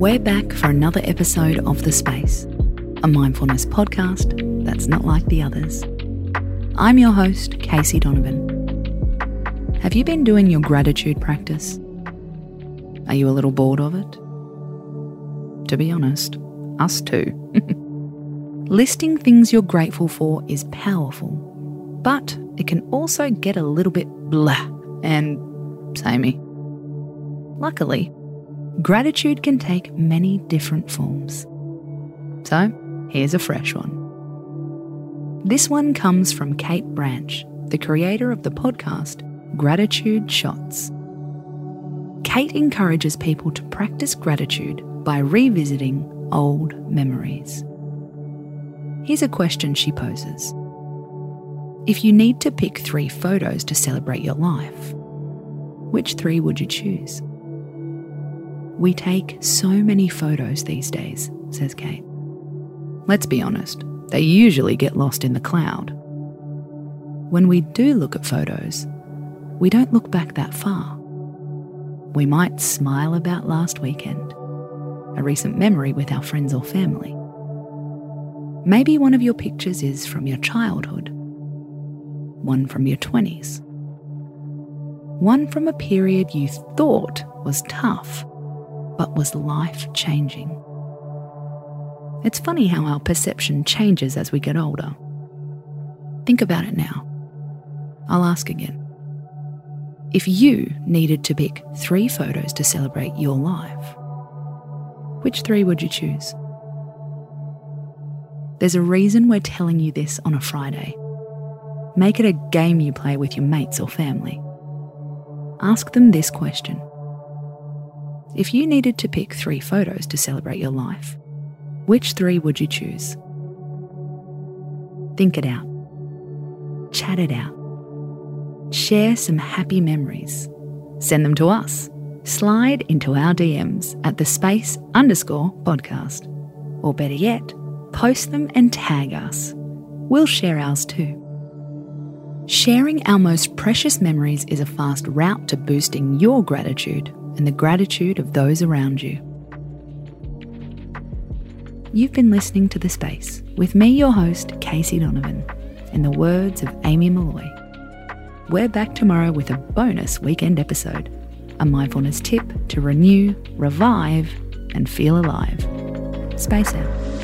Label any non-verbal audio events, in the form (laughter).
We're back for another episode of The Space, a mindfulness podcast that's not like the others. I'm your host, Casey Donovan. Have you been doing your gratitude practice? Are you a little bored of it? To be honest, us too. (laughs) Listing things you're grateful for is powerful, but it can also get a little bit blah and samey. Luckily, gratitude can take many different forms. So, here's a fresh one. This one comes from Kate Branch, the creator of the podcast Gratitude Shots. Kate encourages people to practice gratitude by revisiting old memories. Here's a question she poses If you need to pick three photos to celebrate your life, which three would you choose? We take so many photos these days, says Kate. Let's be honest, they usually get lost in the cloud. When we do look at photos, we don't look back that far. We might smile about last weekend, a recent memory with our friends or family. Maybe one of your pictures is from your childhood, one from your 20s, one from a period you thought was tough but was life changing. It's funny how our perception changes as we get older. Think about it now. I'll ask again. If you needed to pick three photos to celebrate your life, which three would you choose? There's a reason we're telling you this on a Friday. Make it a game you play with your mates or family. Ask them this question if you needed to pick three photos to celebrate your life, which three would you choose? Think it out. Chat it out. Share some happy memories. Send them to us. Slide into our DMs at the space underscore podcast. Or better yet, post them and tag us. We'll share ours too. Sharing our most precious memories is a fast route to boosting your gratitude and the gratitude of those around you. You've been listening to The Space with me, your host, Casey Donovan, in the words of Amy Molloy. We're back tomorrow with a bonus weekend episode, a mindfulness tip to renew, revive, and feel alive. Space out.